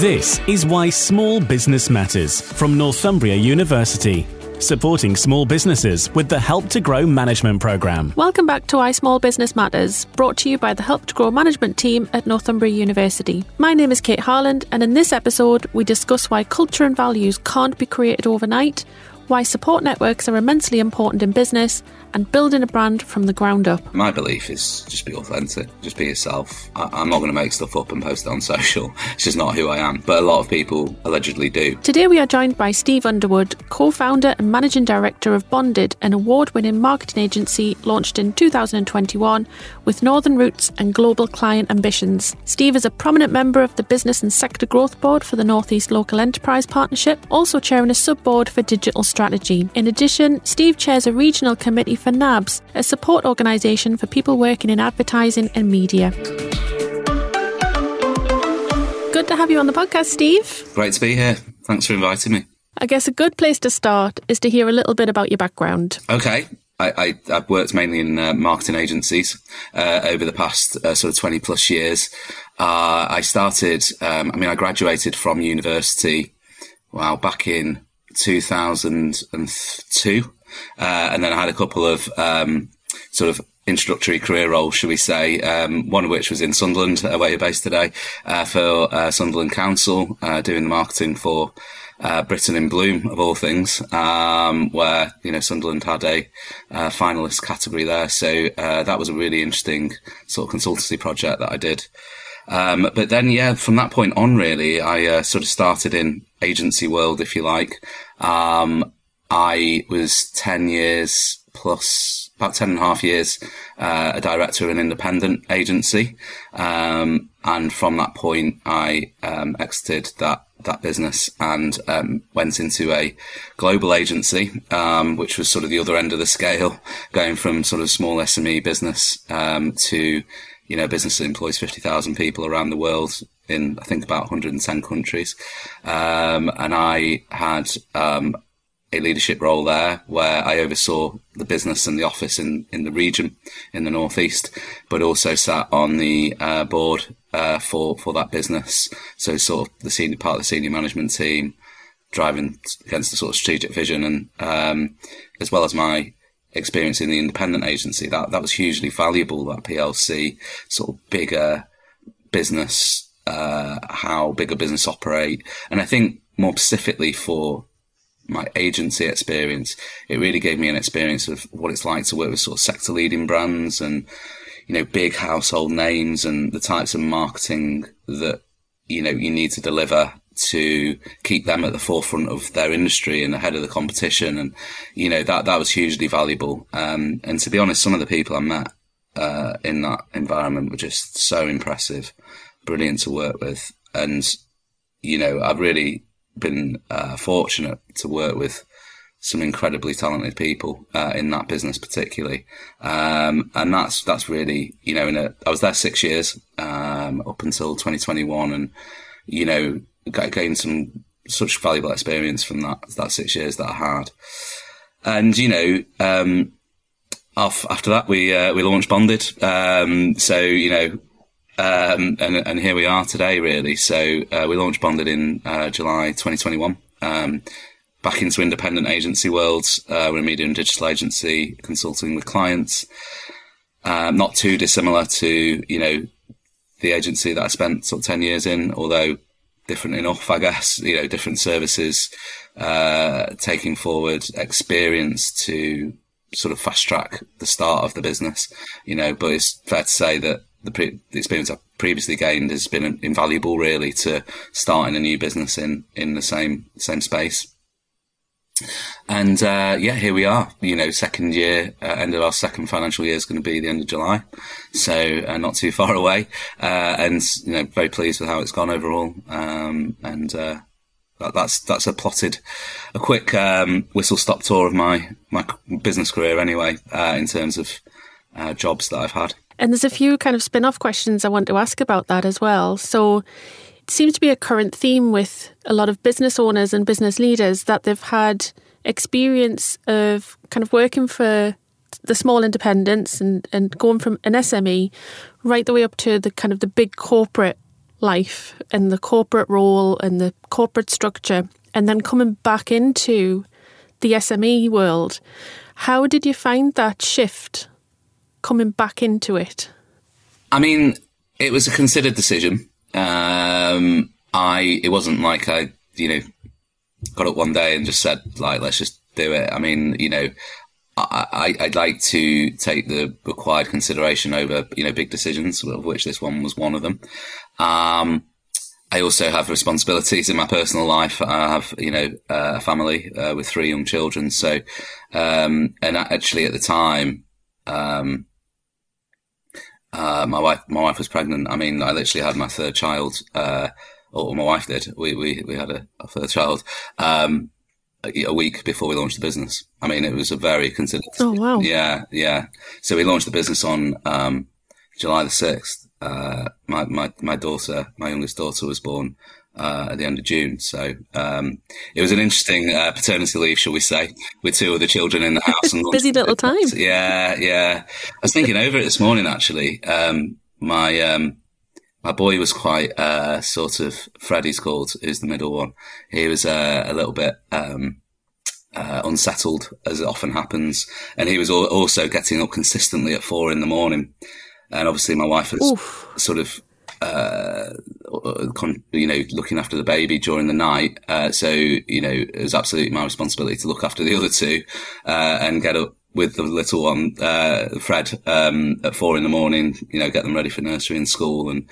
This is why small business matters from Northumbria University supporting small businesses with the Help to Grow management programme. Welcome back to Why Small Business Matters, brought to you by the Help to Grow management team at Northumbria University. My name is Kate Harland, and in this episode, we discuss why culture and values can't be created overnight, why support networks are immensely important in business, and building a brand from the ground up. My belief is just be authentic, just be yourself. I- am not going to make stuff up and post it on social. It's just not who I am. But a lot of people allegedly do. Today we are joined by Steve Underwood, co founder and managing director of Bonded, an award winning marketing agency launched in 2021 with northern roots and global client ambitions. Steve is a prominent member of the Business and Sector Growth Board for the Northeast Local Enterprise Partnership, also chairing a sub board for digital strategy. In addition, Steve chairs a regional committee for NABS, a support organisation for people working in advertising and media. Good to have you on the podcast, Steve. Great to be here. Thanks for inviting me. I guess a good place to start is to hear a little bit about your background. Okay. I, have worked mainly in uh, marketing agencies uh, over the past uh, sort of 20 plus years. Uh, I started, um, I mean, I graduated from university, wow, back in 2002. Uh, and then I had a couple of um, sort of introductory career roles, shall we say, um, one of which was in Sunderland, uh, where you're based today, uh, for uh, Sunderland Council, uh, doing the marketing for uh, Britain in Bloom, of all things, um, where, you know, Sunderland had a finalist category there. So that was a really interesting sort of consultancy project that I did. Um, but then, yeah, from that point on, really, I sort of started in agency world, if you like. Um, I was 10 years plus, about 10 and a half years, uh, a director of an independent agency. Um, and from that point, I, um, exited that, that business and, um, went into a global agency, um, which was sort of the other end of the scale, going from sort of small SME business, um, to, you know, business that employs 50,000 people around the world in, I think, about 110 countries. Um, and I had, um, a leadership role there where I oversaw the business and the office in, in the region in the northeast, but also sat on the uh, board uh, for for that business. So sort of the senior part of the senior management team, driving against the sort of strategic vision, and um, as well as my experience in the independent agency, that that was hugely valuable. That PLC sort of bigger business, uh, how bigger business operate, and I think more specifically for my agency experience, it really gave me an experience of what it's like to work with sort of sector leading brands and, you know, big household names and the types of marketing that, you know, you need to deliver to keep them at the forefront of their industry and ahead of the competition. And, you know, that, that was hugely valuable. Um, and to be honest, some of the people I met, uh, in that environment were just so impressive, brilliant to work with. And, you know, I've really been uh, fortunate to work with some incredibly talented people uh, in that business, particularly, um, and that's that's really you know. In a, I was there six years um, up until 2021, and you know, gained some such valuable experience from that that six years that I had, and you know. Um, after that, we uh, we launched Bonded. Um, so you know, um, and, and here we are today, really. So uh, we launched Bonded in uh, July 2021. Um, back into independent agency worlds. Uh, we're a media and digital agency consulting with clients. Um, not too dissimilar to, you know, the agency that I spent sort of 10 years in, although different enough, I guess, you know, different services, uh, taking forward experience to sort of fast track the start of the business, you know, but it's fair to say that the, pre- the experience I've previously gained has been invaluable, really, to starting a new business in in the same same space. And uh, yeah, here we are. You know, second year, uh, end of our second financial year is going to be the end of July, so uh, not too far away. Uh, and you know, very pleased with how it's gone overall. Um, and uh, that, that's that's a plotted, a quick um, whistle stop tour of my my business career anyway, uh, in terms of jobs that I've had. And there's a few kind of spin off questions I want to ask about that as well. So seems to be a current theme with a lot of business owners and business leaders that they've had experience of kind of working for the small independents and, and going from an SME right the way up to the kind of the big corporate life and the corporate role and the corporate structure, and then coming back into the SME world. How did you find that shift coming back into it? I mean, it was a considered decision. Um, I it wasn't like I you know got up one day and just said like let's just do it. I mean, you know, I, would like to take the required consideration over, you know, big decisions, of which this one was one of them. Um, I also have responsibilities in my personal life. I have, you know, a family uh, with three young children. So, um, and actually at the time, um, uh, my wife, my wife was pregnant. I mean, I literally had my third child, uh, or my wife did. We, we, we had a, a third child. Um, a week before we launched the business. I mean, it was a very considered. Oh wow! Yeah, yeah. So we launched the business on um, July the sixth. Uh, my my my daughter, my youngest daughter, was born uh, at the end of June. So um, it was an interesting uh, paternity leave, shall we say, with two of the children in the house. And Busy little time. Yeah, yeah. I was thinking over it this morning. Actually, um, my um, my boy was quite uh, sort of Freddie's called, who's the middle one. He was uh, a little bit um, uh, unsettled, as it often happens, and he was also getting up consistently at four in the morning. And obviously, my wife was Oof. sort of. Uh, you know, looking after the baby during the night. Uh, so, you know, it was absolutely my responsibility to look after the other two, uh, and get up with the little one, uh, Fred, um, at four in the morning, you know, get them ready for nursery and school and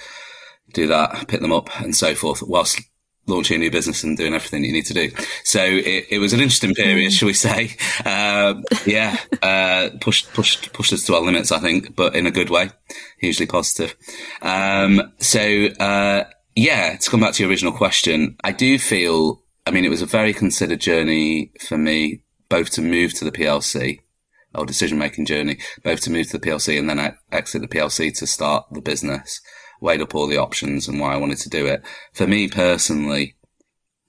do that, pick them up and so forth whilst launching a new business and doing everything you need to do. So it, it was an interesting period, mm. shall we say? Uh, yeah, uh, pushed, pushed, pushed us to our limits, I think, but in a good way, hugely positive. Um, so, uh, yeah, to come back to your original question, I do feel, I mean, it was a very considered journey for me, both to move to the PLC or decision making journey, both to move to the PLC and then exit the PLC to start the business. Weighed up all the options and why I wanted to do it. For me personally,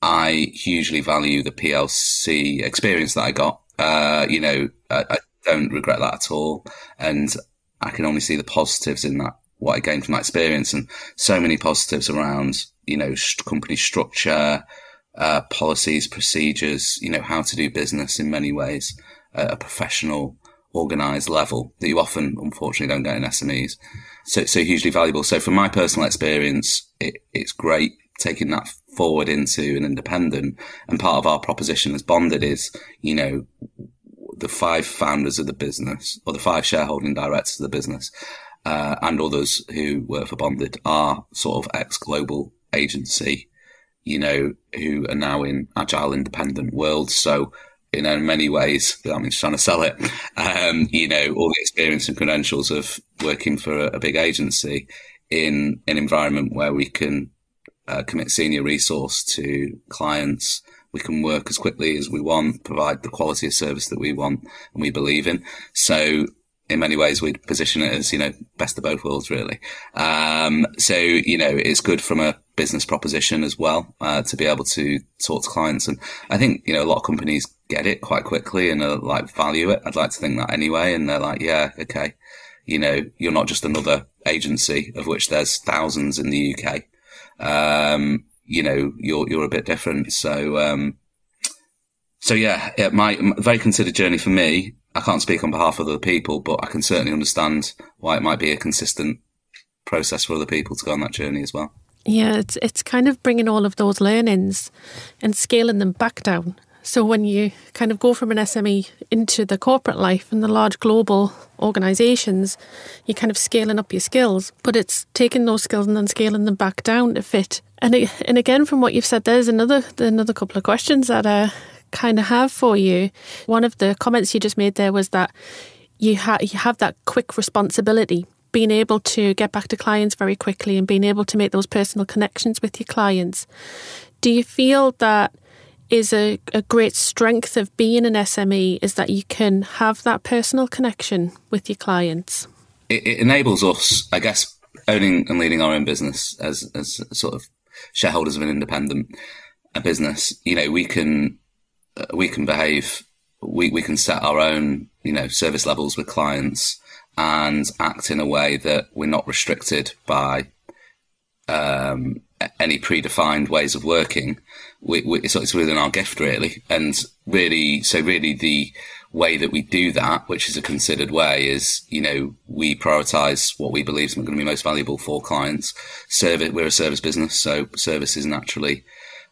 I hugely value the PLC experience that I got. Uh, you know, I, I don't regret that at all. And I can only see the positives in that, what I gained from that experience and so many positives around, you know, company structure, uh, policies, procedures, you know, how to do business in many ways at a professional, organized level that you often, unfortunately, don't get in SMEs. So, so hugely valuable. So from my personal experience, it, it's great taking that forward into an independent. And part of our proposition as bonded is, you know, the five founders of the business or the five shareholding directors of the business, uh, and others who work for bonded are sort of ex global agency, you know, who are now in agile independent worlds. So you know, in many ways, I'm just trying to sell it, um, you know, all the experience and credentials of working for a, a big agency in an environment where we can uh, commit senior resource to clients. We can work as quickly as we want, provide the quality of service that we want and we believe in. So in many ways, we'd position it as, you know, best of both worlds, really. Um, so, you know, it's good from a business proposition as well, uh, to be able to talk to clients. And I think, you know, a lot of companies get it quite quickly and like value it. I'd like to think that anyway. And they're like, yeah, okay. You know, you're not just another agency of which there's thousands in the UK. Um, you know, you're, you're a bit different. So, um, so yeah, it might, very considered journey for me. I can't speak on behalf of other people, but I can certainly understand why it might be a consistent process for other people to go on that journey as well. Yeah, it's it's kind of bringing all of those learnings and scaling them back down. So when you kind of go from an SME into the corporate life and the large global organizations, you're kind of scaling up your skills, but it's taking those skills and then scaling them back down to fit. And and again, from what you've said, there's another another couple of questions that uh, kind of have for you. One of the comments you just made there was that you, ha- you have that quick responsibility, being able to get back to clients very quickly and being able to make those personal connections with your clients. Do you feel that is a, a great strength of being an SME is that you can have that personal connection with your clients? It, it enables us, I guess, owning and leading our own business as, as sort of shareholders of an independent business. You know, we can we can behave, we, we can set our own, you know, service levels with clients and act in a way that we're not restricted by, uh, um, any predefined ways of working. We, we, it's, it's within our gift, really. And really, so really the way that we do that, which is a considered way, is, you know, we prioritize what we believe is going to be most valuable for clients. Service, we're a service business, so service is naturally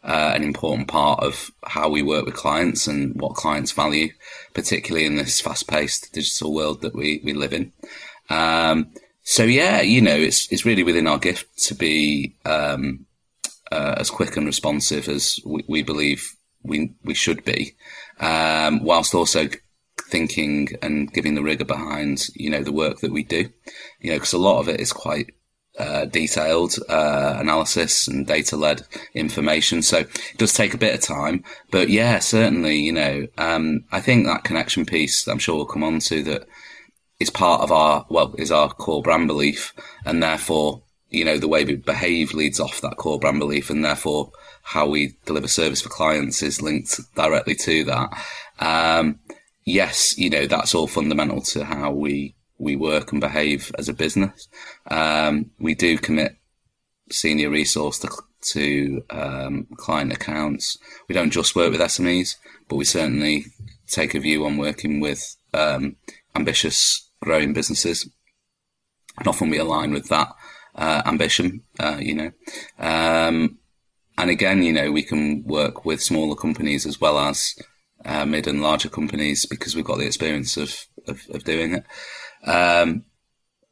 uh, an important part of how we work with clients and what clients value, particularly in this fast-paced digital world that we, we live in. Um, so yeah, you know, it's it's really within our gift to be um, uh, as quick and responsive as we, we, believe we we should be, um, whilst also thinking and giving the rigor behind you know the work that we do. You know, because a lot of it is quite uh, detailed uh, analysis and data led information. So it does take a bit of time, but yeah, certainly, you know, um, I think that connection piece I'm sure we'll come on to that is part of our, well, is our core brand belief. And therefore, you know, the way we behave leads off that core brand belief. And therefore, how we deliver service for clients is linked directly to that. Um, yes, you know, that's all fundamental to how we, we work and behave as a business. Um, we do commit senior resource to, to um, client accounts. We don't just work with SMEs, but we certainly take a view on working with um, ambitious growing businesses. And often we align with that uh, ambition, uh, you know. Um, and again, you know, we can work with smaller companies as well as uh, mid and larger companies because we've got the experience of, of, of doing it. Um,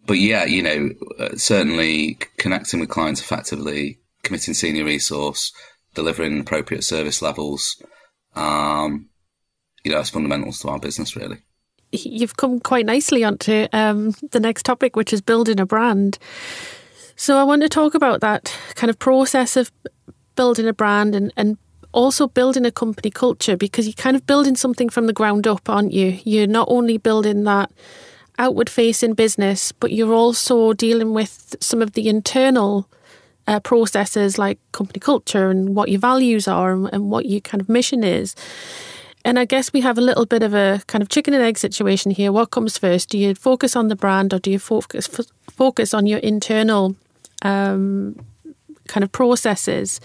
but yeah, you know, uh, certainly connecting with clients effectively, committing senior resource, delivering appropriate service levels, um, you know, that's fundamentals to our business, really you've come quite nicely onto um, the next topic, which is building a brand. So I want to talk about that kind of process of building a brand and, and also building a company culture because you're kind of building something from the ground up, aren't you? You're not only building that outward facing business, but you're also dealing with some of the internal uh, processes like company culture and what your values are and, and what your kind of mission is. And I guess we have a little bit of a kind of chicken and egg situation here. What comes first? Do you focus on the brand or do you focus focus on your internal um, kind of processes?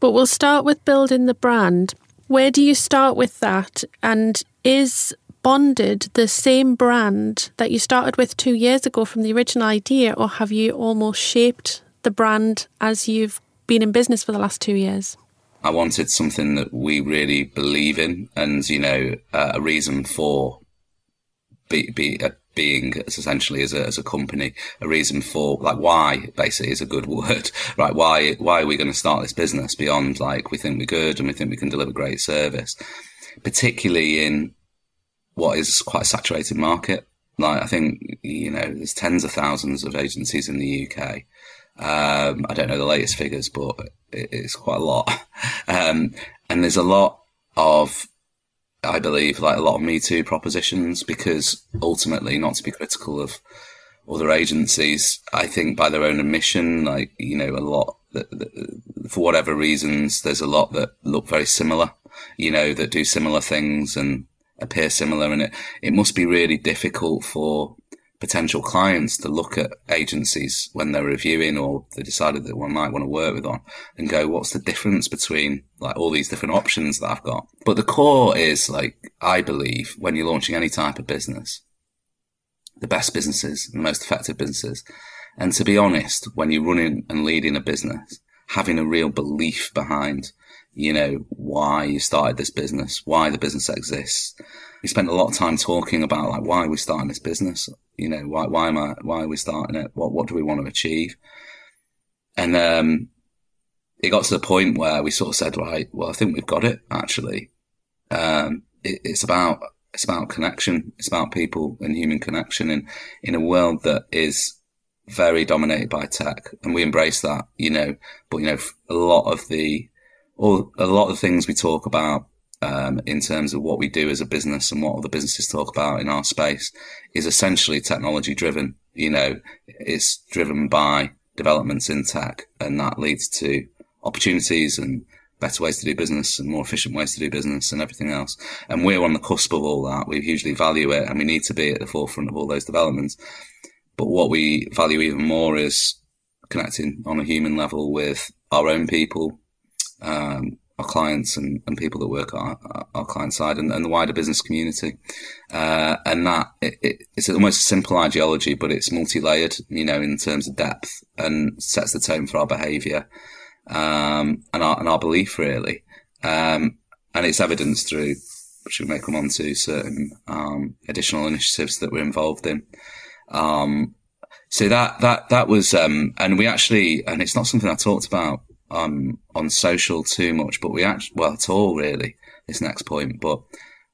But we'll start with building the brand. Where do you start with that? And is Bonded the same brand that you started with two years ago from the original idea, or have you almost shaped the brand as you've been in business for the last two years? I wanted something that we really believe in, and you know, uh, a reason for be, be uh, being essentially as a, as a company, a reason for like why basically is a good word, right? Why why are we going to start this business beyond like we think we're good and we think we can deliver great service, particularly in what is quite a saturated market. Like I think you know, there's tens of thousands of agencies in the UK. Um, I don't know the latest figures, but it's quite a lot. Um, and there's a lot of, I believe, like a lot of Me Too propositions because ultimately, not to be critical of other agencies, I think by their own admission, like, you know, a lot that, that, for whatever reasons, there's a lot that look very similar, you know, that do similar things and appear similar. And it, it must be really difficult for potential clients to look at agencies when they're reviewing or they decided that one might want to work with on and go, what's the difference between like all these different options that I've got? But the core is like, I believe when you're launching any type of business, the best businesses, the most effective businesses. And to be honest, when you're running and leading a business, having a real belief behind, you know, why you started this business, why the business exists. We spent a lot of time talking about like why we're starting this business you know, why, why am I, why are we starting it? What, what do we want to achieve? And, um, it got to the point where we sort of said, right, well, I think we've got it actually. Um, it, it's about, it's about connection. It's about people and human connection in, in a world that is very dominated by tech and we embrace that, you know, but you know, a lot of the, all, a lot of things we talk about um, in terms of what we do as a business and what other businesses talk about in our space is essentially technology driven. You know, it's driven by developments in tech and that leads to opportunities and better ways to do business and more efficient ways to do business and everything else. And we're on the cusp of all that. We hugely value it and we need to be at the forefront of all those developments. But what we value even more is connecting on a human level with our own people, um, our clients and, and people that work on our, our client side and, and, the wider business community. Uh, and that it, it, it's almost a simple ideology, but it's multi-layered, you know, in terms of depth and sets the tone for our behavior, um, and our, and our belief really. Um, and it's evidenced through, which we may come on to certain, um, additional initiatives that we're involved in. Um, so that, that, that was, um, and we actually, and it's not something I talked about um, on social too much, but we actually, well, at all really, this next point, but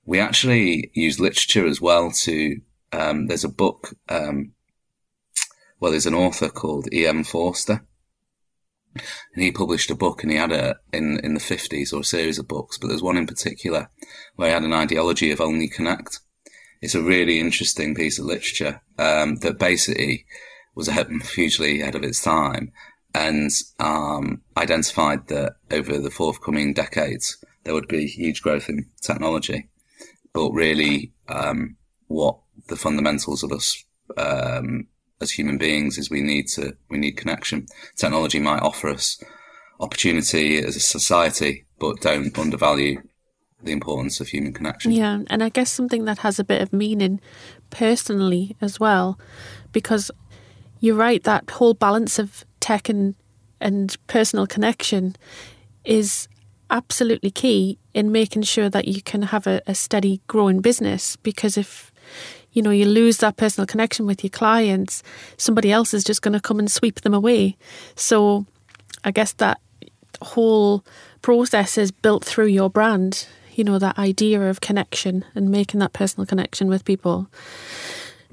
we actually use literature as well to, um, there's a book, um, well, there's an author called E.M. Forster, and he published a book and he had a, in, in the 50s or a series of books, but there's one in particular where he had an ideology of only connect. It's a really interesting piece of literature, um, that basically was hugely ahead of its time and um, identified that over the forthcoming decades there would be huge growth in technology, but really um, what the fundamentals of us um, as human beings is we need to we need connection. Technology might offer us opportunity as a society, but don't undervalue the importance of human connection. Yeah, and I guess something that has a bit of meaning personally as well, because you're right that whole balance of tech and and personal connection is absolutely key in making sure that you can have a, a steady growing business. Because if you know you lose that personal connection with your clients somebody else is just going to come and sweep them away. So i guess that whole process is built through your brand you know that idea of connection and making that personal connection with people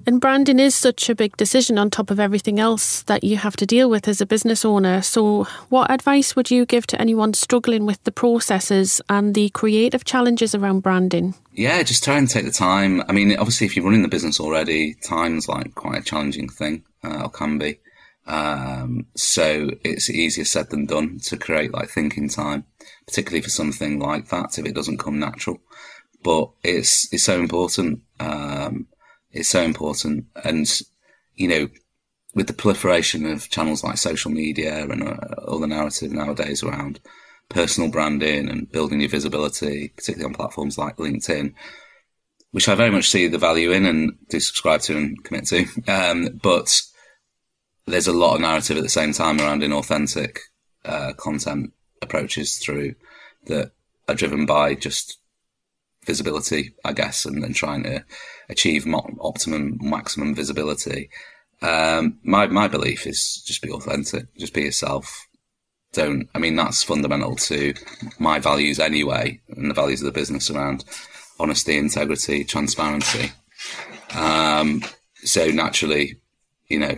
and branding is such a big decision on top of everything else that you have to deal with as a business owner. So, what advice would you give to anyone struggling with the processes and the creative challenges around branding? Yeah, just try and take the time. I mean, obviously, if you're running the business already, time's like quite a challenging thing, uh, or can be. Um, so it's easier said than done to create like thinking time, particularly for something like that if it doesn't come natural. But it's it's so important. Um, is so important. And, you know, with the proliferation of channels like social media and uh, all the narrative nowadays around personal branding and building your visibility, particularly on platforms like LinkedIn, which I very much see the value in and do subscribe to and commit to. Um, but there's a lot of narrative at the same time around inauthentic uh, content approaches through that are driven by just visibility, I guess, and then trying to achieve mo- optimum, maximum visibility. Um, my my belief is just be authentic, just be yourself. Don't. I mean, that's fundamental to my values anyway, and the values of the business around honesty, integrity, transparency. Um, so naturally, you know,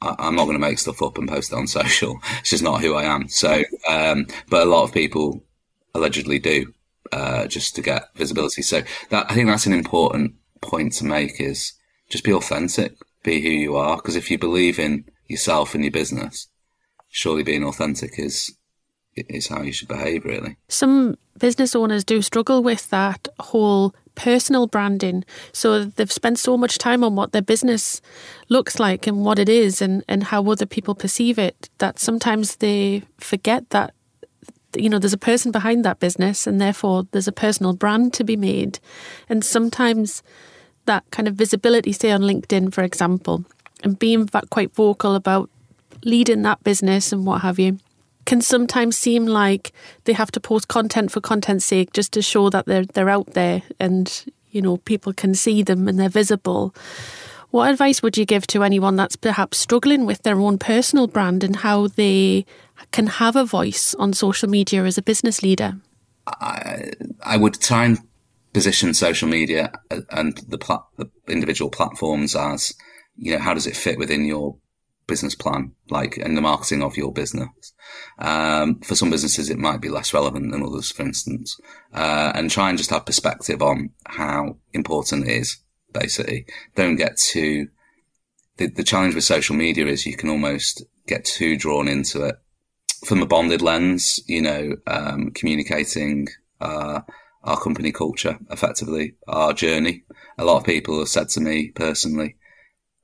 I, am not going to make stuff up and post it on social. It's just not who I am. So, um, but a lot of people allegedly do, uh, just to get visibility. So that I think that's an important point to make is just be authentic, be who you are. Because if you believe in yourself and your business, surely being authentic is is how you should behave. Really, some business owners do struggle with that whole personal branding. So they've spent so much time on what their business looks like and what it is and, and how other people perceive it that sometimes they forget that you know, there's a person behind that business and therefore there's a personal brand to be made. And sometimes that kind of visibility, say on LinkedIn, for example, and being quite vocal about leading that business and what have you, can sometimes seem like they have to post content for content's sake just to show that they're they're out there and you know people can see them and they're visible. What advice would you give to anyone that's perhaps struggling with their own personal brand and how they can have a voice on social media as a business leader? I, I would try and position social media and the, the individual platforms as, you know, how does it fit within your business plan, like in the marketing of your business. Um, for some businesses, it might be less relevant than others, for instance, uh, and try and just have perspective on how important it is. Basically, don't get too. The, the challenge with social media is you can almost get too drawn into it from a bonded lens, you know, um, communicating uh, our company culture effectively, our journey. A lot of people have said to me personally,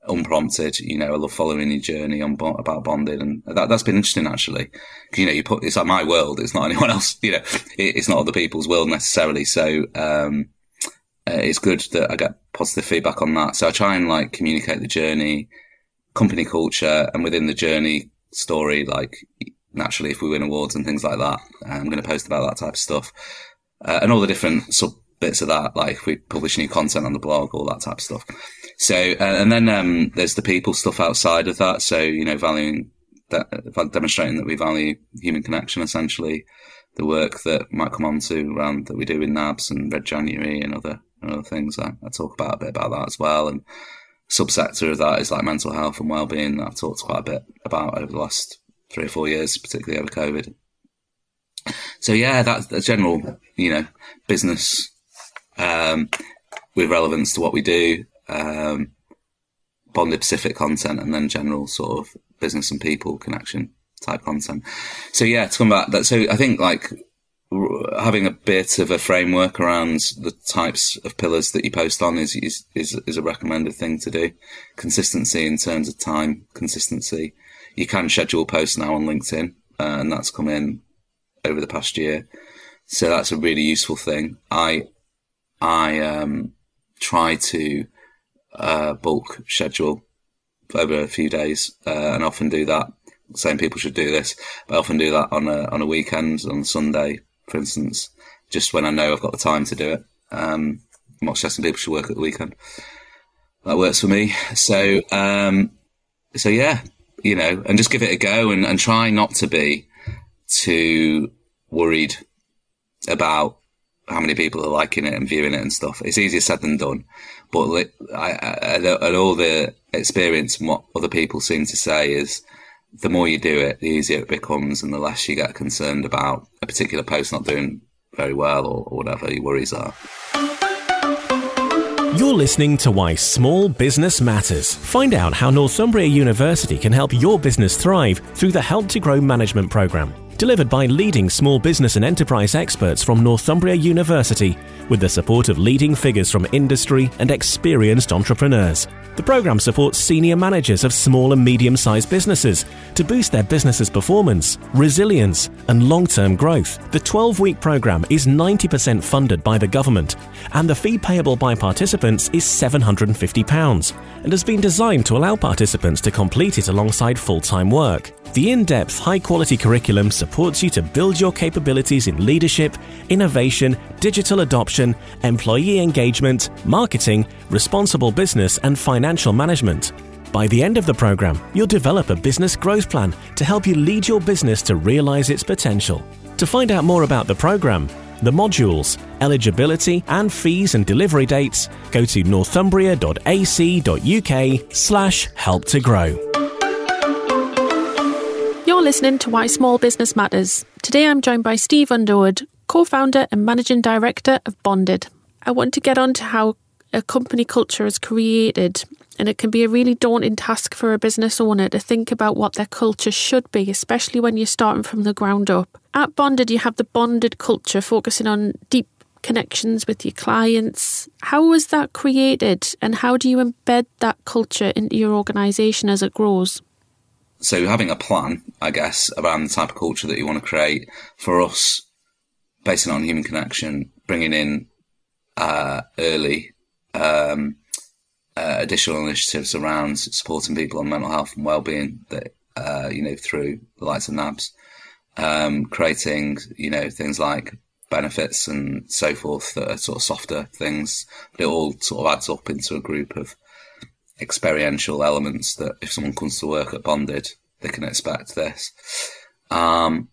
unprompted. You know, I love following your journey on about bonded, and that that's been interesting actually. Because you know, you put it's like my world. It's not anyone else. You know, it, it's not other people's world necessarily. So um, uh, it's good that I get positive feedback on that. So I try and like communicate the journey, company culture, and within the journey story, like naturally, if we win awards and things like that, I'm going to post about that type of stuff, uh, and all the different sub bits of that, like we publish new content on the blog, all that type of stuff. So, uh, and then um, there's the people stuff outside of that. So, you know, valuing that, demonstrating that we value human connection, essentially, the work that might come on to around that we do in NABS and Red January and other and other things. I, I talk about a bit about that as well. And subsector of that is like mental health and well-being. I've talked quite a bit about over the last three or four years, particularly over COVID. So yeah, that's a general, you know, business um, with relevance to what we do, um, bonded Pacific content, and then general sort of business and people connection type content. So yeah, to come back that. So I think like having a bit of a framework around the types of pillars that you post on is, is, is, is a recommended thing to do. Consistency in terms of time, consistency. You can schedule posts now on LinkedIn, uh, and that's come in over the past year. So that's a really useful thing. I, I, um, try to, uh, bulk schedule over a few days, uh, and often do that. Saying people should do this, but I often do that on a, on a weekend, on Sunday, for instance, just when I know I've got the time to do it. Um, I'm not suggesting people should work at the weekend. That works for me. So, um, so yeah, you know, and just give it a go and, and try not to be too worried about how many people are liking it and viewing it and stuff. It's easier said than done. But I, I, I, all the experience and what other people seem to say is the more you do it, the easier it becomes, and the less you get concerned about a particular post not doing very well or, or whatever your worries are. You're listening to Why Small Business Matters. Find out how Northumbria University can help your business thrive through the Help to Grow management program delivered by leading small business and enterprise experts from Northumbria University, with the support of leading figures from industry and experienced entrepreneurs. The program supports senior managers of small and medium sized businesses to boost their business's performance, resilience, and long term growth. The 12 week program is 90% funded by the government, and the fee payable by participants is £750 and has been designed to allow participants to complete it alongside full time work. The in depth, high quality curriculum supports you to build your capabilities in leadership, innovation, digital adoption, employee engagement, marketing, responsible business, and financial management. By the end of the program, you'll develop a business growth plan to help you lead your business to realize its potential. To find out more about the program, the modules, eligibility, and fees and delivery dates, go to northumbria.ac.uk slash help to grow. Listening to Why Small Business Matters. Today I'm joined by Steve Underwood, co founder and managing director of Bonded. I want to get on to how a company culture is created, and it can be a really daunting task for a business owner to think about what their culture should be, especially when you're starting from the ground up. At Bonded, you have the Bonded culture focusing on deep connections with your clients. How was that created, and how do you embed that culture into your organisation as it grows? So having a plan, I guess, around the type of culture that you want to create for us, based on human connection, bringing in uh, early um, uh, additional initiatives around supporting people on mental health and well-being that uh, you know through the likes of NABS, um, creating you know things like benefits and so forth that are sort of softer things, it all sort of adds up into a group of experiential elements that if someone comes to work at Bonded, they can expect this. Um,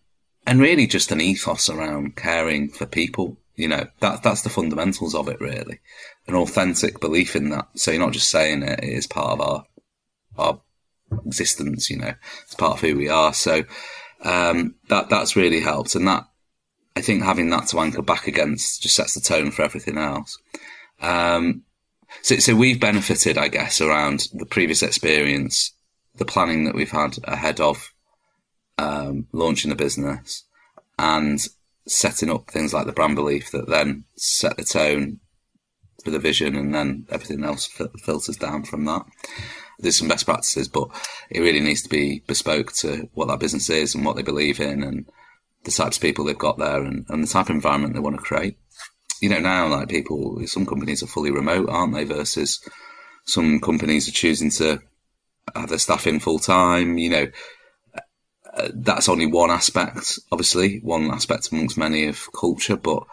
and really just an ethos around caring for people. You know, that that's the fundamentals of it really. An authentic belief in that. So you're not just saying it, it is part of our our existence, you know, it's part of who we are. So um, that that's really helped. And that I think having that to anchor back against just sets the tone for everything else. Um, so, so we've benefited, I guess, around the previous experience, the planning that we've had ahead of um, launching the business, and setting up things like the brand belief that then set the tone for the vision, and then everything else filters down from that. there's some best practices, but it really needs to be bespoke to what that business is and what they believe in and the types of people they've got there and, and the type of environment they want to create. You know, now like people, some companies are fully remote, aren't they? Versus some companies are choosing to have their staff in full time. You know, uh, that's only one aspect, obviously, one aspect amongst many of culture, but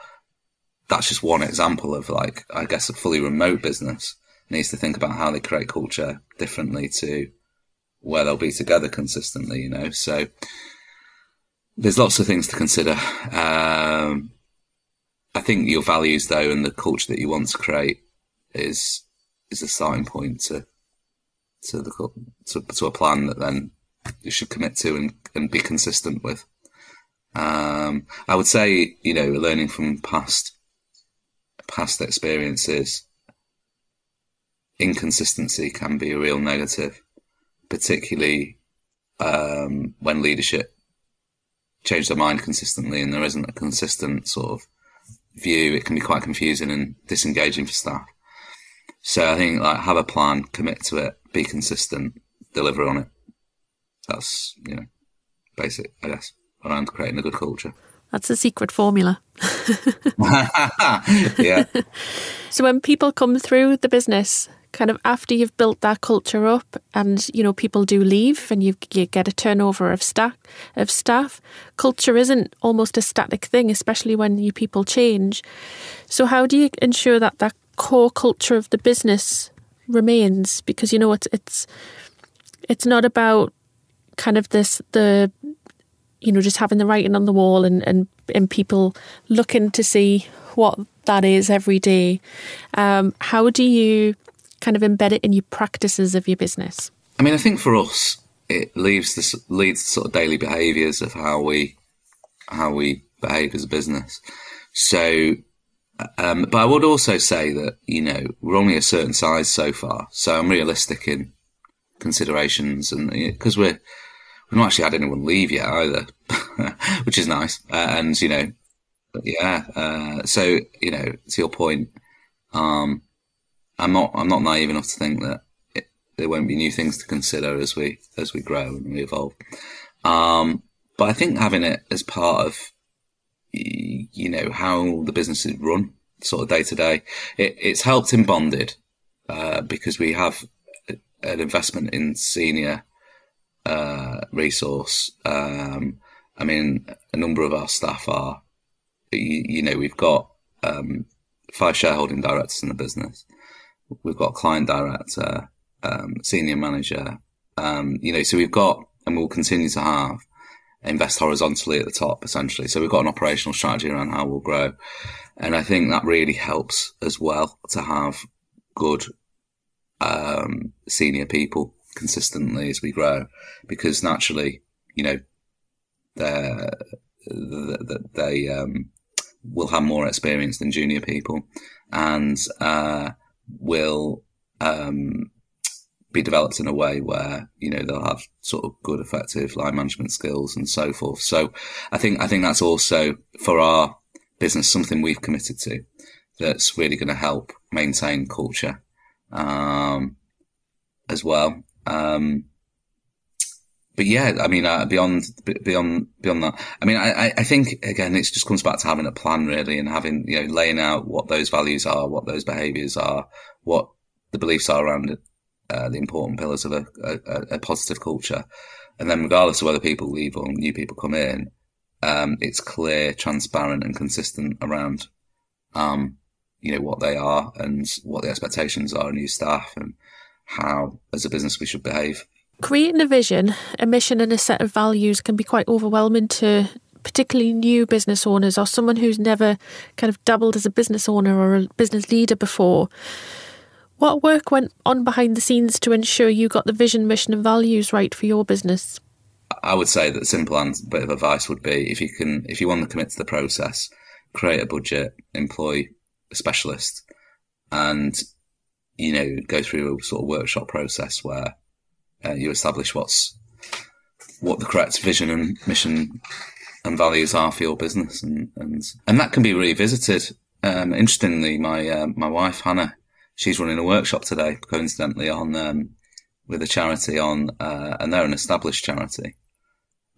that's just one example of like, I guess, a fully remote business needs to think about how they create culture differently to where they'll be together consistently, you know. So there's lots of things to consider. Um, I think your values, though, and the culture that you want to create is is a starting point to to the to, to a plan that then you should commit to and, and be consistent with. Um, I would say, you know, learning from past past experiences, inconsistency can be a real negative, particularly um, when leadership change their mind consistently and there isn't a consistent sort of view. It can be quite confusing and disengaging for staff. So I think like have a plan, commit to it, be consistent, deliver on it. That's you know basic, I guess, around creating a good culture. That's the secret formula. yeah. So when people come through the business, kind of after you've built that culture up and you know people do leave and you you get a turnover of staff of staff culture isn't almost a static thing especially when you people change. So how do you ensure that that core culture of the business remains? Because you know it's it's it's not about kind of this the you know just having the writing on the wall and and, and people looking to see what that is every day. Um, how do you kind of embed it in your practices of your business? I mean, I think for us, it leaves this leads to sort of daily behaviours of how we how we behave as a business. So, um, but I would also say that you know we're only a certain size so far, so I'm realistic in considerations, and because we're we've not actually had anyone leave yet either, which is nice, uh, and you know, yeah. Uh, so you know, to your point, um, I'm not I'm not naive enough to think that it, there won't be new things to consider as we as we grow and we evolve. Um, but I think having it as part of you know how the business is run, sort of day to day, it's helped in bonded uh, because we have an investment in senior uh, resource. Um, I mean, a number of our staff are, you, you know, we've got um, five shareholding directors in the business. We've got client director, um, senior manager. Um, you know, so we've got, and we'll continue to have, invest horizontally at the top, essentially. So we've got an operational strategy around how we'll grow. And I think that really helps as well to have good um, senior people consistently as we grow, because naturally, you know, they they um, will have more experience than junior people, and uh, will um, be developed in a way where you know they'll have sort of good, effective line management skills and so forth. So I think I think that's also for our business something we've committed to that's really going to help maintain culture um, as well. Um, but yeah, I mean, uh, beyond beyond beyond that, I mean, I, I think again, it just comes back to having a plan really, and having you know laying out what those values are, what those behaviours are, what the beliefs are around uh, the important pillars of a, a, a, positive culture, and then regardless of whether people leave or new people come in, um, it's clear, transparent, and consistent around, um, you know, what they are and what the expectations are of new staff and how, as a business, we should behave. Creating a vision, a mission, and a set of values can be quite overwhelming to particularly new business owners or someone who's never kind of doubled as a business owner or a business leader before. What work went on behind the scenes to ensure you got the vision, mission, and values right for your business? I would say that simple and bit of advice would be if you can, if you want to commit to the process, create a budget, employ a specialist, and you know go through a sort of workshop process where uh, you establish what's what the correct vision and mission and values are for your business, and and, and that can be revisited. Um, interestingly, my uh, my wife Hannah, she's running a workshop today, coincidentally on um, with a charity on, uh, and they're an established charity.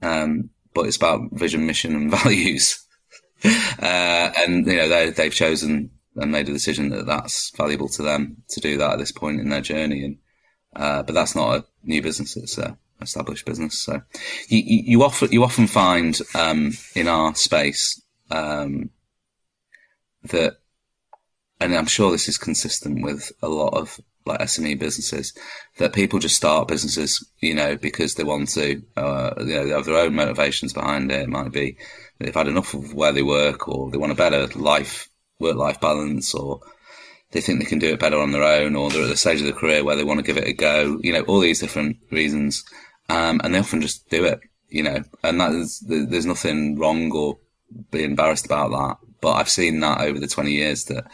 Um, but it's about vision, mission, and values. uh, and you know they they've chosen and made a decision that that's valuable to them to do that at this point in their journey. And uh, but that's not a new business; it's a established business. So you, you, you often you often find um, in our space um, that, and I'm sure this is consistent with a lot of like SME businesses, that people just start businesses, you know, because they want to, uh, you know, they have their own motivations behind it. It might be they've had enough of where they work, or they want a better life, work-life balance, or they think they can do it better on their own, or they're at the stage of their career where they want to give it a go. You know, all these different reasons, um, and they often just do it. You know, and that is there's nothing wrong or be embarrassed about that. But I've seen that over the 20 years that,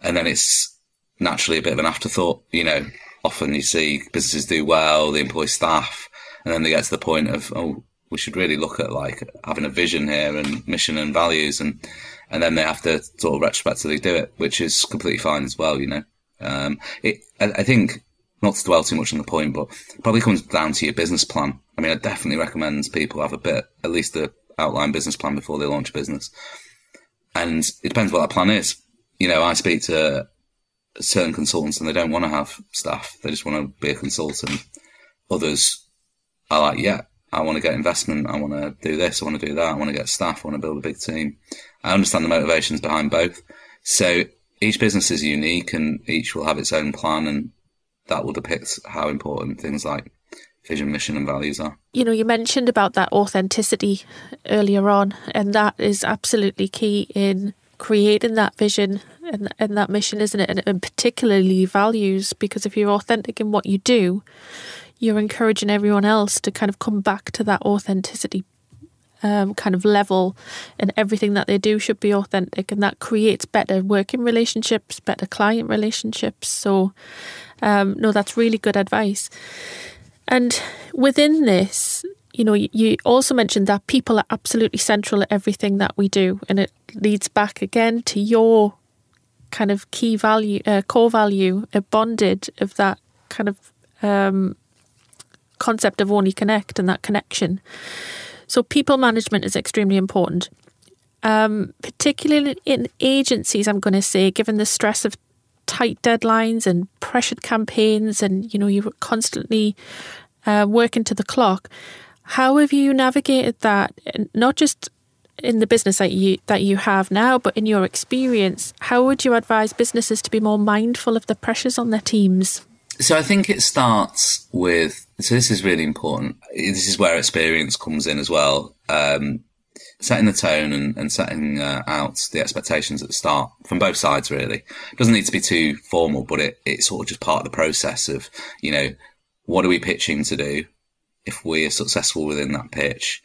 and then it's naturally a bit of an afterthought. You know, often you see businesses do well, they employ staff, and then they get to the point of, oh, we should really look at like having a vision here and mission and values, and and then they have to sort of retrospectively do it, which is completely fine as well. You know, um, it, I, I think not to dwell too much on the point, but probably comes down to your business plan. I mean, I definitely recommend people have a bit, at least the outline business plan before they launch a business. And it depends what that plan is. You know, I speak to certain consultants and they don't want to have staff. They just want to be a consultant. Others are like, yeah, I want to get investment. I want to do this. I want to do that. I want to get staff. I want to build a big team. I understand the motivations behind both. So each business is unique and each will have its own plan and that will depict how important things like vision, mission, and values are. You know, you mentioned about that authenticity earlier on, and that is absolutely key in creating that vision and, and that mission, isn't it? And, and particularly values, because if you're authentic in what you do, you're encouraging everyone else to kind of come back to that authenticity um, kind of level, and everything that they do should be authentic, and that creates better working relationships, better client relationships. So, um, no, that's really good advice. And within this, you know, you also mentioned that people are absolutely central at everything that we do, and it leads back again to your kind of key value, uh, core value, a bonded of that kind of um, concept of only connect and that connection. So, people management is extremely important, um, particularly in agencies. I'm going to say, given the stress of tight deadlines and pressured campaigns, and you know you're constantly uh, working to the clock. How have you navigated that? Not just in the business that you that you have now, but in your experience, how would you advise businesses to be more mindful of the pressures on their teams? So I think it starts with. So this is really important. This is where experience comes in as well. Um, setting the tone and, and setting uh, out the expectations at the start from both sides really it doesn't need to be too formal but it, it's sort of just part of the process of you know what are we pitching to do if we are successful within that pitch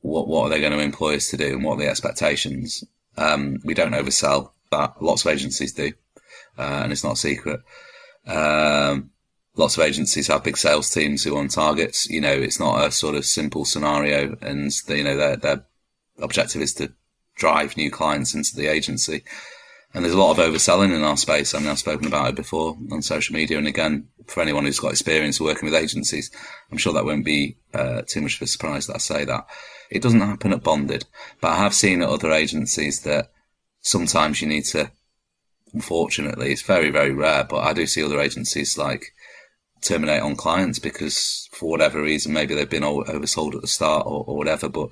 what what are they going to employ us to do and what are the expectations um, we don't oversell that lots of agencies do uh, and it's not a secret um, lots of agencies have big sales teams who are on targets you know it's not a sort of simple scenario and you know they're, they're objective is to drive new clients into the agency. And there's a lot of overselling in our space. I mean, I've spoken about it before on social media. And again, for anyone who's got experience working with agencies, I'm sure that won't be uh, too much of a surprise that I say that. It doesn't happen at Bonded, but I have seen at other agencies that sometimes you need to, unfortunately, it's very, very rare, but I do see other agencies like terminate on clients because for whatever reason, maybe they've been oversold at the start or, or whatever, but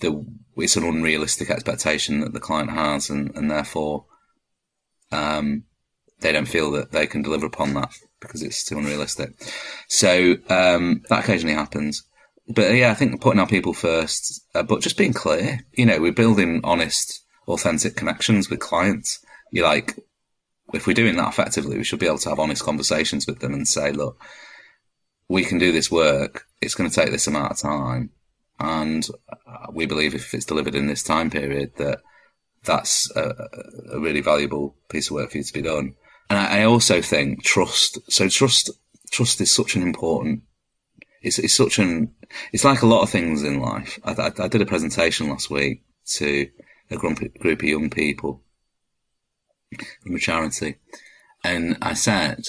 the, it's an unrealistic expectation that the client has, and, and therefore um, they don't feel that they can deliver upon that because it's too unrealistic. So um, that occasionally happens. But yeah, I think putting our people first, uh, but just being clear. You know, we're building honest, authentic connections with clients. You're like, if we're doing that effectively, we should be able to have honest conversations with them and say, look, we can do this work. It's going to take this amount of time and uh, we believe if it's delivered in this time period that that's a, a really valuable piece of work for you to be done. And I, I also think trust. So trust, trust is such an important. It's, it's such an. It's like a lot of things in life. I, I, I did a presentation last week to a group, group of young people from a charity, and I said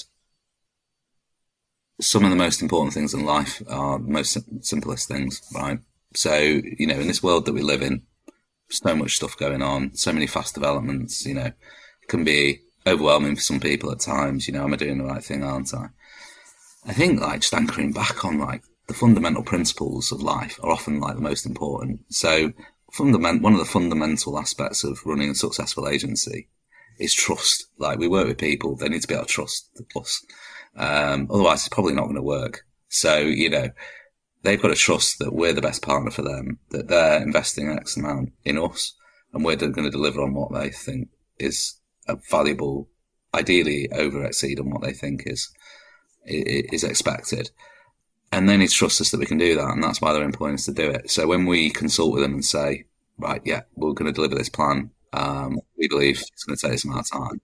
some of the most important things in life are the most simplest things, right? So, you know, in this world that we live in, so much stuff going on, so many fast developments, you know, can be overwhelming for some people at times. You know, am I doing the right thing, aren't I? I think like just anchoring back on like the fundamental principles of life are often like the most important. So, fundament one of the fundamental aspects of running a successful agency is trust. Like we work with people, they need to be able to trust us. Um, otherwise, it's probably not going to work. So, you know, they've got to trust that we're the best partner for them, that they're investing X amount in us, and we're going to deliver on what they think is a valuable, ideally over exceed on what they think is is expected. And they need to trust us that we can do that, and that's why they're employing us to do it. So when we consult with them and say, right, yeah, we're going to deliver this plan, um, we believe it's going to take some of time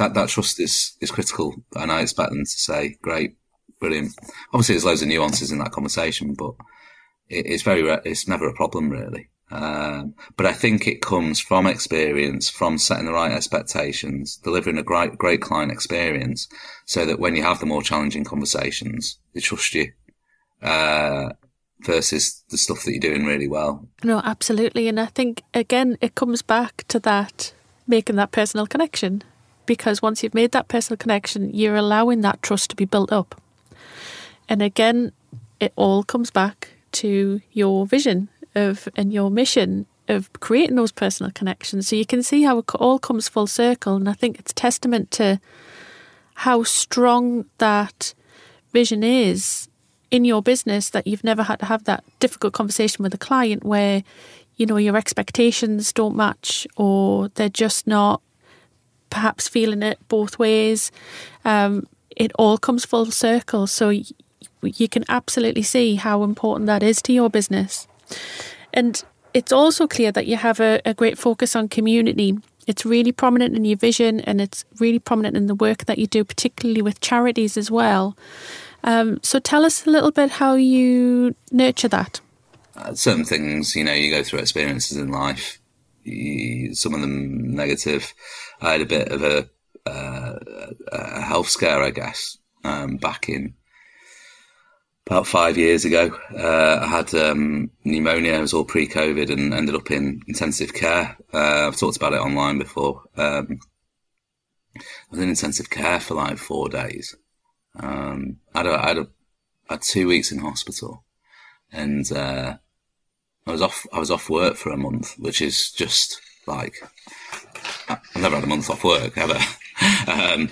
that that trust is is critical, and I expect them to say, "Great, brilliant." Obviously, there's loads of nuances in that conversation, but it, it's very it's never a problem really. Um, but I think it comes from experience, from setting the right expectations, delivering a great great client experience, so that when you have the more challenging conversations, they trust you. Uh, versus the stuff that you're doing really well. No, absolutely. And I think, again, it comes back to that making that personal connection because once you've made that personal connection, you're allowing that trust to be built up. And again, it all comes back to your vision of and your mission of creating those personal connections. So you can see how it all comes full circle. And I think it's testament to how strong that vision is in your business that you've never had to have that difficult conversation with a client where, you know, your expectations don't match or they're just not perhaps feeling it both ways. Um, it all comes full circle. So y- you can absolutely see how important that is to your business. And it's also clear that you have a, a great focus on community. It's really prominent in your vision and it's really prominent in the work that you do, particularly with charities as well. Um, so tell us a little bit how you nurture that. Uh, certain things, you know, you go through experiences in life, you, some of them negative, I had a bit of a, uh, a health scare, I guess, um, back in about five years ago. Uh, I had um, pneumonia. It was all pre-COVID and ended up in intensive care. Uh, I've talked about it online before. Um, I was in intensive care for like four days. Um, I, had a, I, had a, I had two weeks in hospital, and uh, I was off. I was off work for a month, which is just like I've never had a month off work ever. um,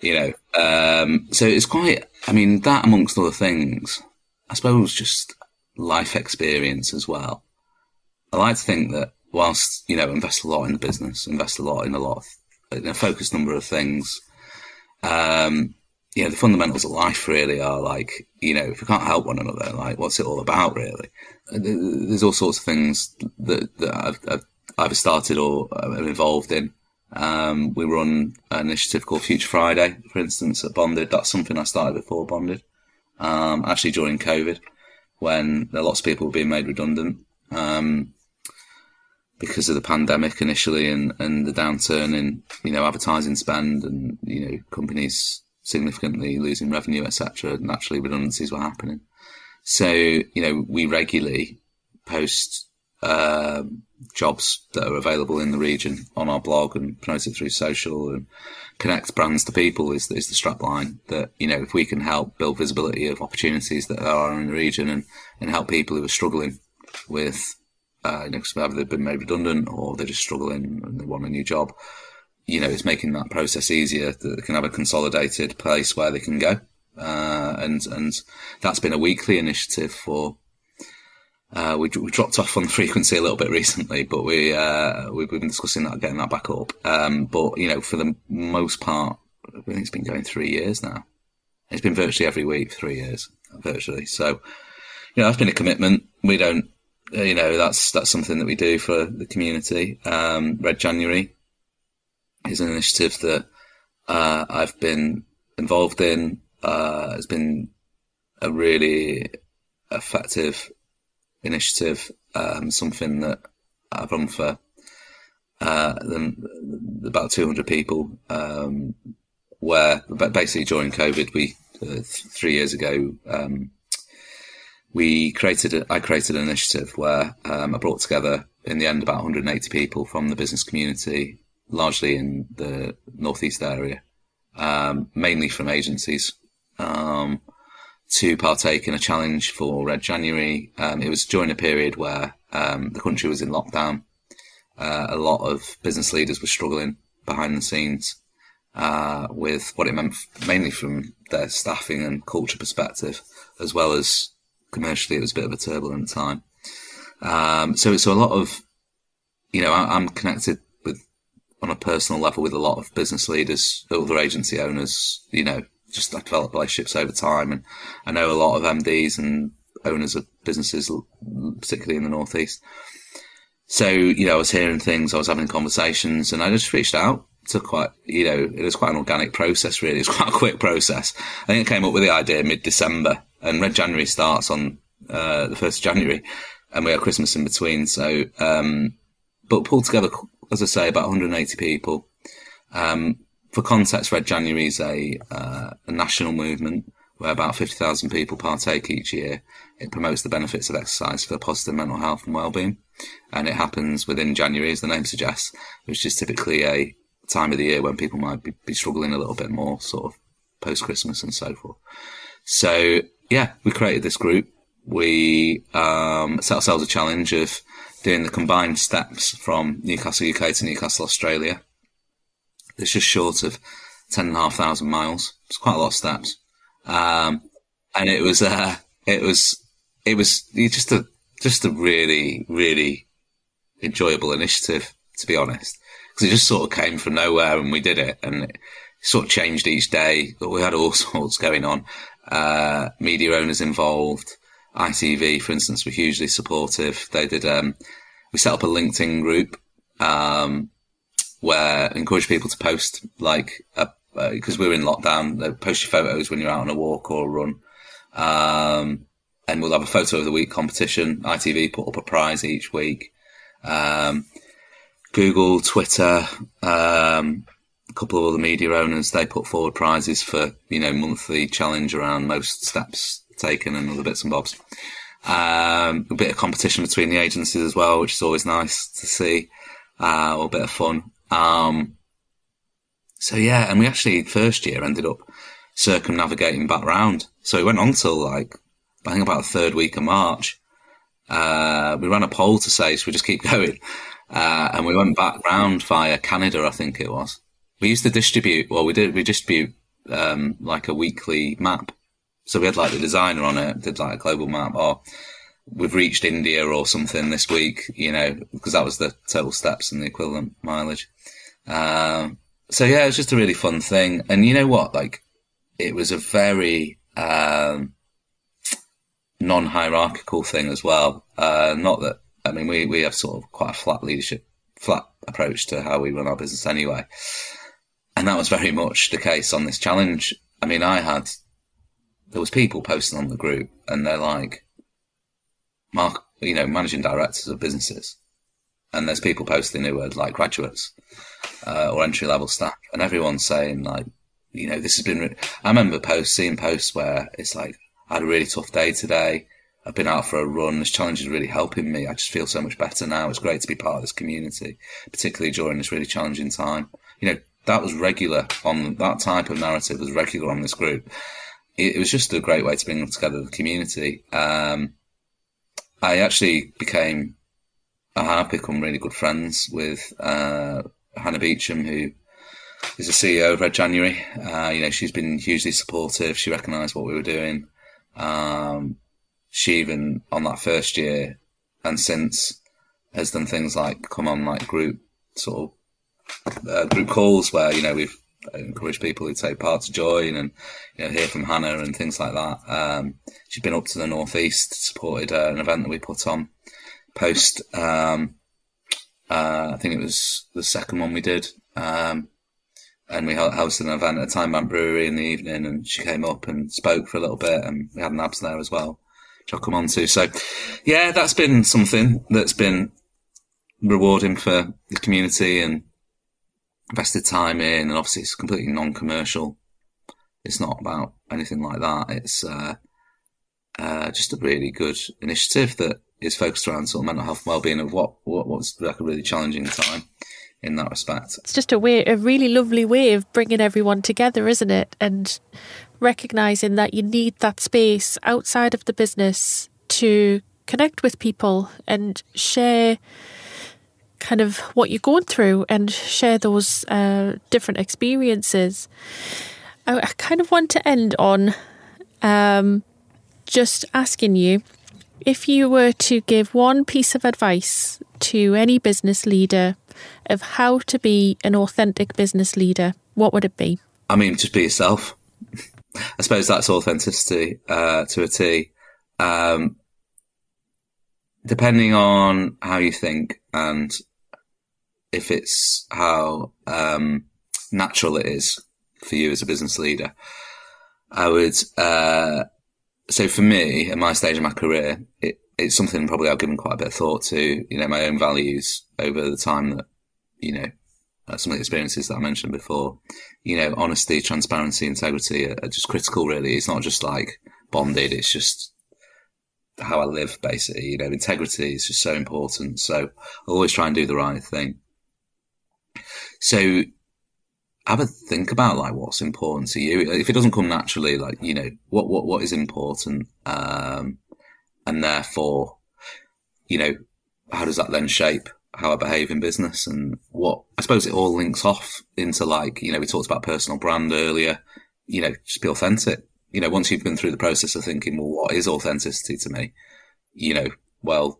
you know, um, so it's quite. I mean, that amongst other things, I suppose, just life experience as well. I like to think that whilst you know, invest a lot in the business, invest a lot in a lot of in a focused number of things. Um, you know, the fundamentals of life really are like, you know, if we can't help one another, like, what's it all about, really? There's all sorts of things that, that I've, either started or am involved in. Um, we run an initiative called Future Friday, for instance, at Bonded. That's something I started before Bonded, um, actually during COVID, when lots of people were being made redundant um, because of the pandemic initially and, and the downturn in you know advertising spend and you know companies significantly losing revenue, etc. Naturally, redundancies were happening. So you know we regularly post uh, jobs that are available in the region on our blog and promote it through social and connect brands to people is, is the strapline that, you know, if we can help build visibility of opportunities that are in the region and, and help people who are struggling with, uh, you know, whether they've been made redundant or they're just struggling and they want a new job, you know, it's making that process easier that they can have a consolidated place where they can go. Uh, and, and that's been a weekly initiative for uh, we, we, dropped off on frequency a little bit recently, but we uh, we've been discussing that, getting that back up. Um, but you know, for the most part, I think it's been going three years now. It's been virtually every week, three years virtually. So, you know, that's been a commitment. We don't, you know, that's that's something that we do for the community. Um, Red January is an initiative that uh, I've been involved in. Uh, it's been a really effective initiative, um, something that I've run for uh, about 200 people, um, where basically during COVID we uh, th- three years ago, um, we created, a, I created an initiative where um, I brought together in the end about 180 people from the business community, largely in the northeast area, um, mainly from agencies, um, to partake in a challenge for Red January. Um, it was during a period where um, the country was in lockdown. Uh, a lot of business leaders were struggling behind the scenes uh, with what it meant, mainly from their staffing and culture perspective, as well as commercially, it was a bit of a turbulent time. Um, so, so a lot of, you know, I, am connected on a personal level with a lot of business leaders, other agency owners. You know, just I developed relationships over time, and I know a lot of MDs and owners of businesses, particularly in the northeast. So, you know, I was hearing things, I was having conversations, and I just reached out to quite, you know, it was quite an organic process, really. It was quite a quick process. I think I came up with the idea mid December, and Red January starts on uh, the 1st of January, and we have Christmas in between. So, um, but pulled together, as I say, about 180 people. Um, for context, Red January is a, uh, a national movement where about 50,000 people partake each year. It promotes the benefits of exercise for positive mental health and well-being. And it happens within January, as the name suggests, which is typically a time of the year when people might be, be struggling a little bit more, sort of post Christmas and so forth. So yeah, we created this group. We um, set ourselves a challenge of doing the combined steps from Newcastle, UK to Newcastle, Australia. It's just short of ten and a half thousand miles. It's quite a lot of steps, um, and it was uh, it was it was just a just a really really enjoyable initiative to be honest because it just sort of came from nowhere and we did it and it sort of changed each day. But we had all sorts going on uh, media owners involved. ITV, for instance, were hugely supportive. They did. Um, we set up a LinkedIn group um, where encourage people to post like because uh, we were in lockdown. Post your photos when you're out on a walk or a run, um, and we'll have a photo of the week competition. ITV put up a prize each week. Um, Google, Twitter, um, a couple of other media owners, they put forward prizes for, you know, monthly challenge around most steps taken and other bits and bobs. Um, a bit of competition between the agencies as well, which is always nice to see, uh, or a bit of fun. Um, so yeah, and we actually first year ended up circumnavigating back round. So we went on till like, I think about the third week of March. Uh, we ran a poll to say, so we just keep going? Uh, and we went back round via Canada, I think it was we used to distribute, well, we did, we distribute, um, like a weekly map. So we had like the designer on it, did like a global map, or we've reached India or something this week, you know, because that was the total steps and the equivalent mileage. Um, so yeah, it was just a really fun thing. And you know what? Like, it was a very, um, non-hierarchical thing as well. Uh, not that, I mean, we, we have sort of quite a flat leadership, flat approach to how we run our business anyway. And that was very much the case on this challenge. I mean, I had, there was people posting on the group and they're like, Mark, you know, managing directors of businesses. And there's people posting who are like graduates, uh, or entry level staff and everyone's saying like, you know, this has been, re-. I remember posts, seeing posts where it's like, I had a really tough day today. I've been out for a run. This challenge is really helping me. I just feel so much better now. It's great to be part of this community, particularly during this really challenging time. You know, that was regular on that type of narrative was regular on this group. It, it was just a great way to bring together the community. Um, I actually became, I have become really good friends with uh, Hannah Beecham, who is the CEO of Red January. Uh, you know, she's been hugely supportive. She recognised what we were doing. Um, she even on that first year and since has done things like come on like group sort of uh, group calls where you know we've encouraged people who take part to join and you know hear from Hannah and things like that. Um, she's been up to the northeast, supported uh, an event that we put on post. Um, uh, I think it was the second one we did, um, and we hosted an event at Tyne Bank Brewery in the evening, and she came up and spoke for a little bit, and we had NABS there as well, which I'll come on to. So, yeah, that's been something that's been rewarding for the community and invested time in, and obviously it's completely non-commercial It's not about anything like that. It's uh, uh, just a really good initiative that is focused around sort of mental health and well-being of what what was like a really challenging time in that respect. It's just a way, a really lovely way of bringing everyone together, isn't it? And recognizing that you need that space outside of the business to connect with people and share kind of what you're going through and share those uh, different experiences. I, I, kind of want to end on um, just asking you if you were to give one piece of advice to any business leader of how to be an authentic business leader, what would it be? I mean, just be yourself. I suppose that's authenticity uh, to a T. Um, depending on how you think and if it's how um, natural it is for you as a business leader, I would. Uh, so for me, at my stage of my career, it, it's something probably I've given quite a bit of thought to. You know, my own values over the time that you know uh, some of the experiences that I mentioned before. You know, honesty, transparency, integrity are, are just critical. Really, it's not just like bonded. It's just how I live, basically. You know, integrity is just so important. So I always try and do the right thing. So have a think about like what's important to you. If it doesn't come naturally, like you know what what what is important, um, and therefore, you know, how does that then shape how I behave in business and what I suppose it all links off into like you know we talked about personal brand earlier. You know, just be authentic. You know, once you've been through the process of thinking, well, what is authenticity to me? You know, well,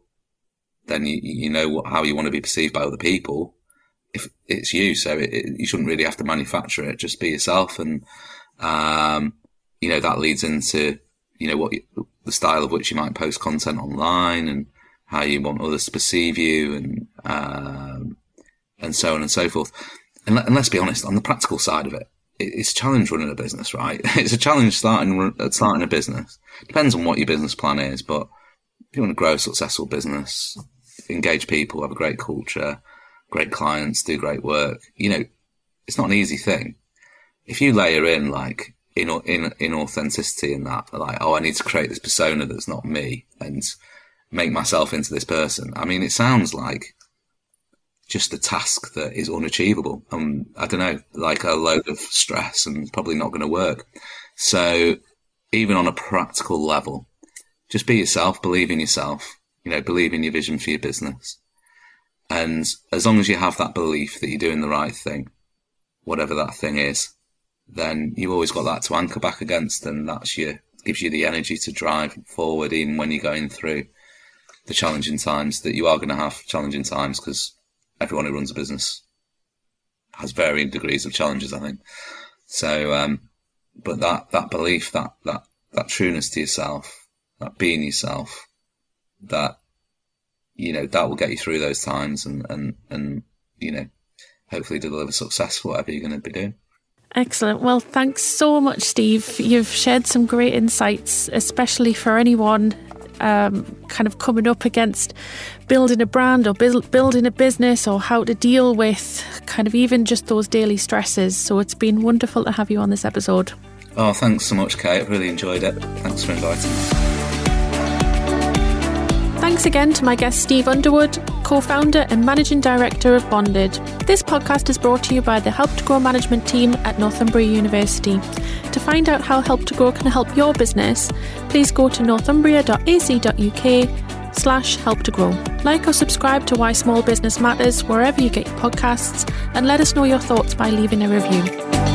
then you you know how you want to be perceived by other people if it's you, so it, it, you shouldn't really have to manufacture it. Just be yourself, and um, you know that leads into you know what you, the style of which you might post content online and how you want others to perceive you, and um, and so on and so forth. And, let, and let's be honest, on the practical side of it, it's a challenge running a business, right? It's a challenge starting starting a business. Depends on what your business plan is, but if you want to grow a successful business, engage people, have a great culture, great clients, do great work. You know, it's not an easy thing. If you layer in like in in in authenticity in that, like oh, I need to create this persona that's not me and make myself into this person. I mean, it sounds like just a task that is unachievable. Um, I don't know, like a load of stress and probably not going to work. So even on a practical level, just be yourself, believe in yourself, you know, believe in your vision for your business and as long as you have that belief that you're doing the right thing, whatever that thing is, then you've always got that to anchor back against, and that's your gives you the energy to drive forward in when you're going through the challenging times that you are going to have challenging times because everyone who runs a business has varying degrees of challenges, I think. So, um, but that, that belief, that, that, that trueness to yourself, that being yourself, that you know, that will get you through those times and, and, and, you know, hopefully deliver success for whatever you're going to be doing. Excellent. Well, thanks so much, Steve. You've shared some great insights, especially for anyone um, kind of coming up against building a brand or build, building a business or how to deal with kind of even just those daily stresses. So it's been wonderful to have you on this episode. Oh, thanks so much, Kate. Really enjoyed it. Thanks for inviting me. Thanks again to my guest Steve Underwood, co founder and managing director of Bonded. This podcast is brought to you by the Help to Grow management team at Northumbria University. To find out how Help to Grow can help your business, please go to northumbria.ac.uk slash help to grow. Like or subscribe to Why Small Business Matters wherever you get your podcasts and let us know your thoughts by leaving a review.